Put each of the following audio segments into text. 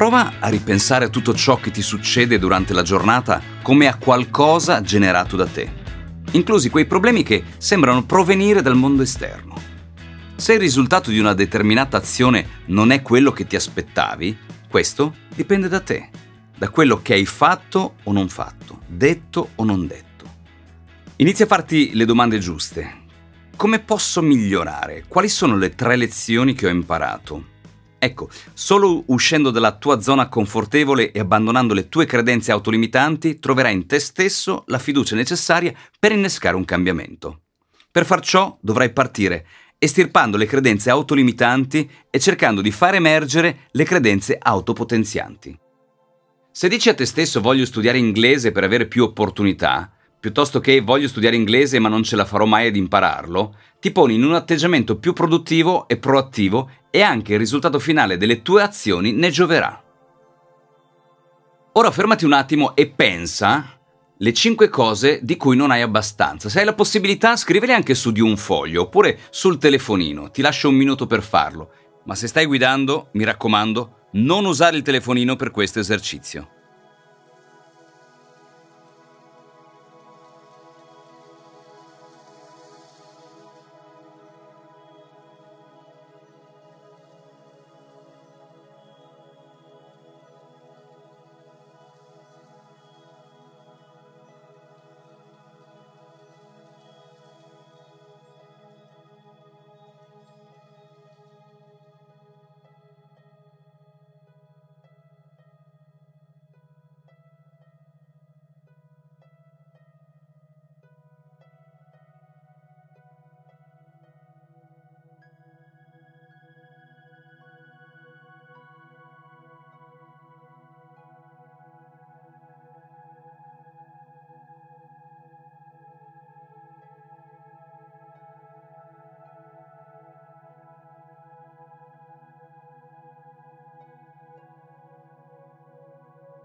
Prova a ripensare a tutto ciò che ti succede durante la giornata come a qualcosa generato da te, inclusi quei problemi che sembrano provenire dal mondo esterno. Se il risultato di una determinata azione non è quello che ti aspettavi, questo dipende da te, da quello che hai fatto o non fatto, detto o non detto. Inizia a farti le domande giuste. Come posso migliorare? Quali sono le tre lezioni che ho imparato? Ecco, solo uscendo dalla tua zona confortevole e abbandonando le tue credenze autolimitanti troverai in te stesso la fiducia necessaria per innescare un cambiamento. Per far ciò dovrai partire estirpando le credenze autolimitanti e cercando di far emergere le credenze autopotenzianti. Se dici a te stesso voglio studiare inglese per avere più opportunità, piuttosto che voglio studiare inglese ma non ce la farò mai ad impararlo, ti poni in un atteggiamento più produttivo e proattivo e anche il risultato finale delle tue azioni ne gioverà. Ora fermati un attimo e pensa le 5 cose di cui non hai abbastanza. Se hai la possibilità, scrivele anche su di un foglio oppure sul telefonino. Ti lascio un minuto per farlo. Ma se stai guidando, mi raccomando, non usare il telefonino per questo esercizio.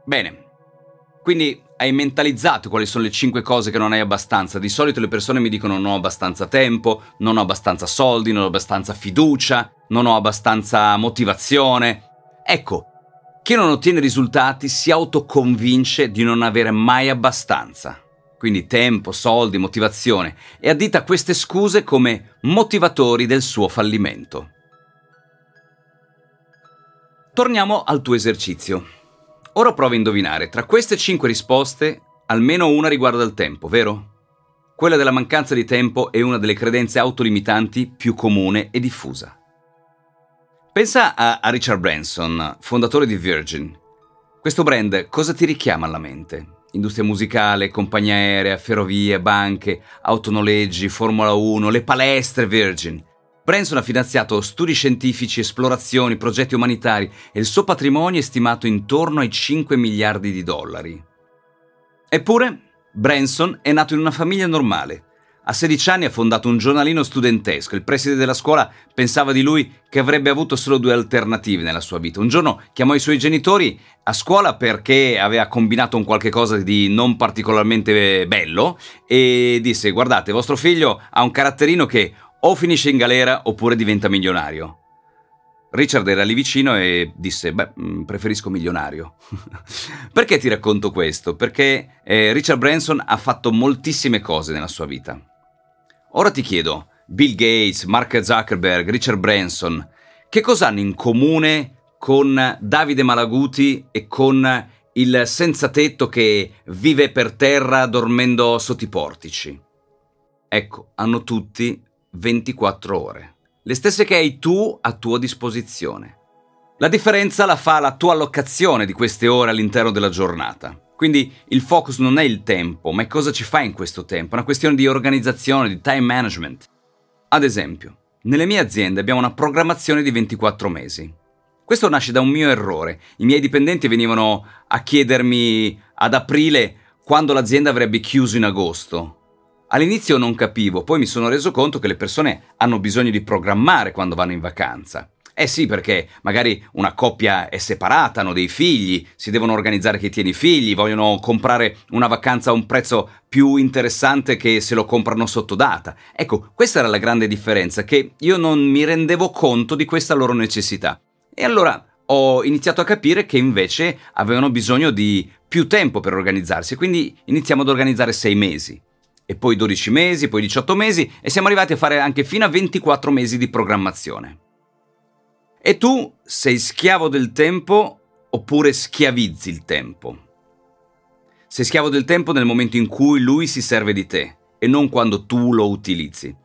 Bene, quindi hai mentalizzato quali sono le 5 cose che non hai abbastanza. Di solito le persone mi dicono non ho abbastanza tempo, non ho abbastanza soldi, non ho abbastanza fiducia, non ho abbastanza motivazione. Ecco, chi non ottiene risultati si autoconvince di non avere mai abbastanza. Quindi tempo, soldi, motivazione e addita queste scuse come motivatori del suo fallimento. Torniamo al tuo esercizio. Ora prova a indovinare, tra queste cinque risposte, almeno una riguarda il tempo, vero? Quella della mancanza di tempo è una delle credenze autolimitanti più comune e diffusa. Pensa a Richard Branson, fondatore di Virgin. Questo brand cosa ti richiama alla mente? Industria musicale, compagnia aerea, ferrovie, banche, autonoleggi, Formula 1, le palestre Virgin. Branson ha finanziato studi scientifici, esplorazioni, progetti umanitari e il suo patrimonio è stimato intorno ai 5 miliardi di dollari. Eppure, Branson è nato in una famiglia normale. A 16 anni ha fondato un giornalino studentesco. Il preside della scuola pensava di lui che avrebbe avuto solo due alternative nella sua vita. Un giorno chiamò i suoi genitori a scuola perché aveva combinato un qualche cosa di non particolarmente bello e disse guardate, vostro figlio ha un caratterino che o finisce in galera oppure diventa milionario. Richard era lì vicino e disse, beh, mm, preferisco milionario. Perché ti racconto questo? Perché eh, Richard Branson ha fatto moltissime cose nella sua vita. Ora ti chiedo, Bill Gates, Mark Zuckerberg, Richard Branson, che cosa hanno in comune con Davide Malaguti e con il senza tetto che vive per terra dormendo sotto i portici? Ecco, hanno tutti 24 ore, le stesse che hai tu a tua disposizione. La differenza la fa la tua allocazione di queste ore all'interno della giornata. Quindi il focus non è il tempo, ma è cosa ci fai in questo tempo, è una questione di organizzazione, di time management. Ad esempio, nelle mie aziende abbiamo una programmazione di 24 mesi. Questo nasce da un mio errore. I miei dipendenti venivano a chiedermi ad aprile quando l'azienda avrebbe chiuso in agosto. All'inizio non capivo, poi mi sono reso conto che le persone hanno bisogno di programmare quando vanno in vacanza. Eh sì, perché magari una coppia è separata, hanno dei figli, si devono organizzare chi tiene i figli, vogliono comprare una vacanza a un prezzo più interessante che se lo comprano sotto data. Ecco, questa era la grande differenza, che io non mi rendevo conto di questa loro necessità. E allora ho iniziato a capire che invece avevano bisogno di più tempo per organizzarsi, quindi iniziamo ad organizzare sei mesi. E poi 12 mesi, poi 18 mesi e siamo arrivati a fare anche fino a 24 mesi di programmazione. E tu sei schiavo del tempo oppure schiavizzi il tempo? Sei schiavo del tempo nel momento in cui lui si serve di te e non quando tu lo utilizzi.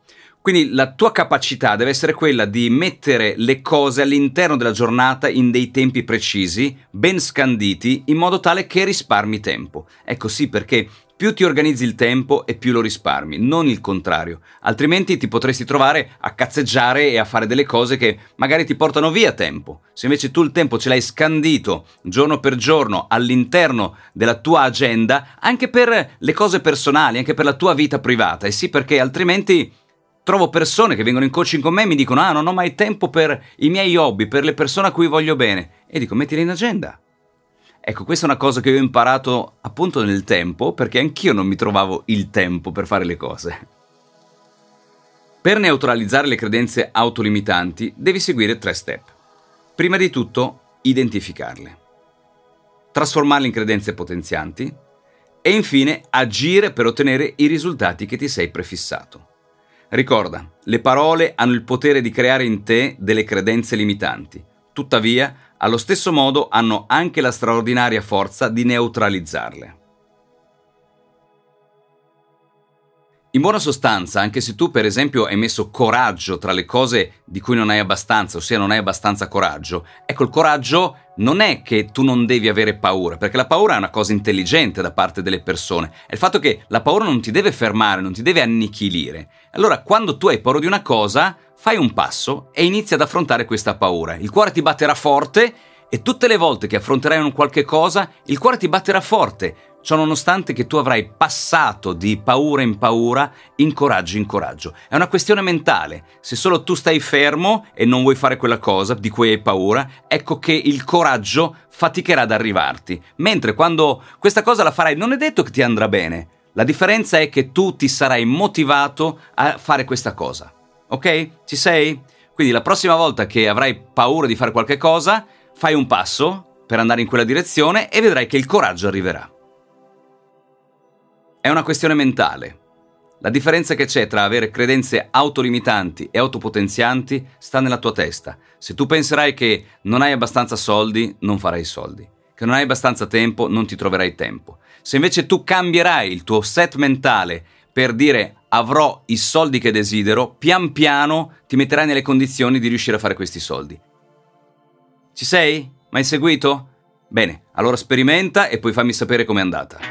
Quindi la tua capacità deve essere quella di mettere le cose all'interno della giornata in dei tempi precisi, ben scanditi, in modo tale che risparmi tempo. Ecco sì, perché più ti organizzi il tempo e più lo risparmi, non il contrario. Altrimenti ti potresti trovare a cazzeggiare e a fare delle cose che magari ti portano via tempo. Se invece tu il tempo ce l'hai scandito giorno per giorno all'interno della tua agenda, anche per le cose personali, anche per la tua vita privata, e sì perché altrimenti trovo persone che vengono in coaching con me e mi dicono ah non ho mai tempo per i miei hobby, per le persone a cui voglio bene. E dico mettili in agenda. Ecco, questa è una cosa che ho imparato appunto nel tempo, perché anch'io non mi trovavo il tempo per fare le cose. Per neutralizzare le credenze autolimitanti devi seguire tre step. Prima di tutto, identificarle. Trasformarle in credenze potenzianti. E infine, agire per ottenere i risultati che ti sei prefissato. Ricorda, le parole hanno il potere di creare in te delle credenze limitanti. Tuttavia, allo stesso modo hanno anche la straordinaria forza di neutralizzarle. In buona sostanza, anche se tu per esempio hai messo coraggio tra le cose di cui non hai abbastanza, ossia non hai abbastanza coraggio, ecco il coraggio non è che tu non devi avere paura, perché la paura è una cosa intelligente da parte delle persone, è il fatto che la paura non ti deve fermare, non ti deve annichilire. Allora quando tu hai paura di una cosa, fai un passo e inizi ad affrontare questa paura. Il cuore ti batterà forte e tutte le volte che affronterai un qualche cosa, il cuore ti batterà forte Ciò nonostante che tu avrai passato di paura in paura, in coraggio in coraggio. È una questione mentale. Se solo tu stai fermo e non vuoi fare quella cosa di cui hai paura, ecco che il coraggio faticherà ad arrivarti. Mentre quando questa cosa la farai non è detto che ti andrà bene. La differenza è che tu ti sarai motivato a fare questa cosa. Ok? Ci sei? Quindi la prossima volta che avrai paura di fare qualche cosa, fai un passo per andare in quella direzione e vedrai che il coraggio arriverà. È una questione mentale. La differenza che c'è tra avere credenze autolimitanti e autopotenzianti sta nella tua testa. Se tu penserai che non hai abbastanza soldi, non farai soldi. Che non hai abbastanza tempo, non ti troverai tempo. Se invece tu cambierai il tuo set mentale per dire avrò i soldi che desidero, pian piano ti metterai nelle condizioni di riuscire a fare questi soldi. Ci sei? Mi hai seguito? Bene, allora sperimenta e poi fammi sapere com'è andata.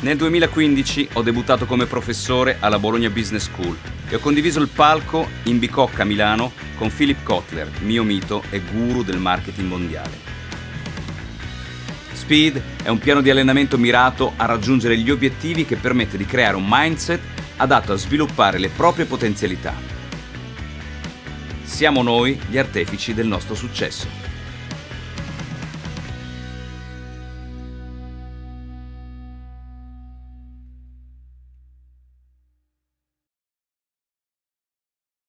Nel 2015 ho debuttato come professore alla Bologna Business School e ho condiviso il palco in Bicocca, Milano, con Philip Kotler, mio mito e guru del marketing mondiale. Speed è un piano di allenamento mirato a raggiungere gli obiettivi che permette di creare un mindset adatto a sviluppare le proprie potenzialità. Siamo noi gli artefici del nostro successo.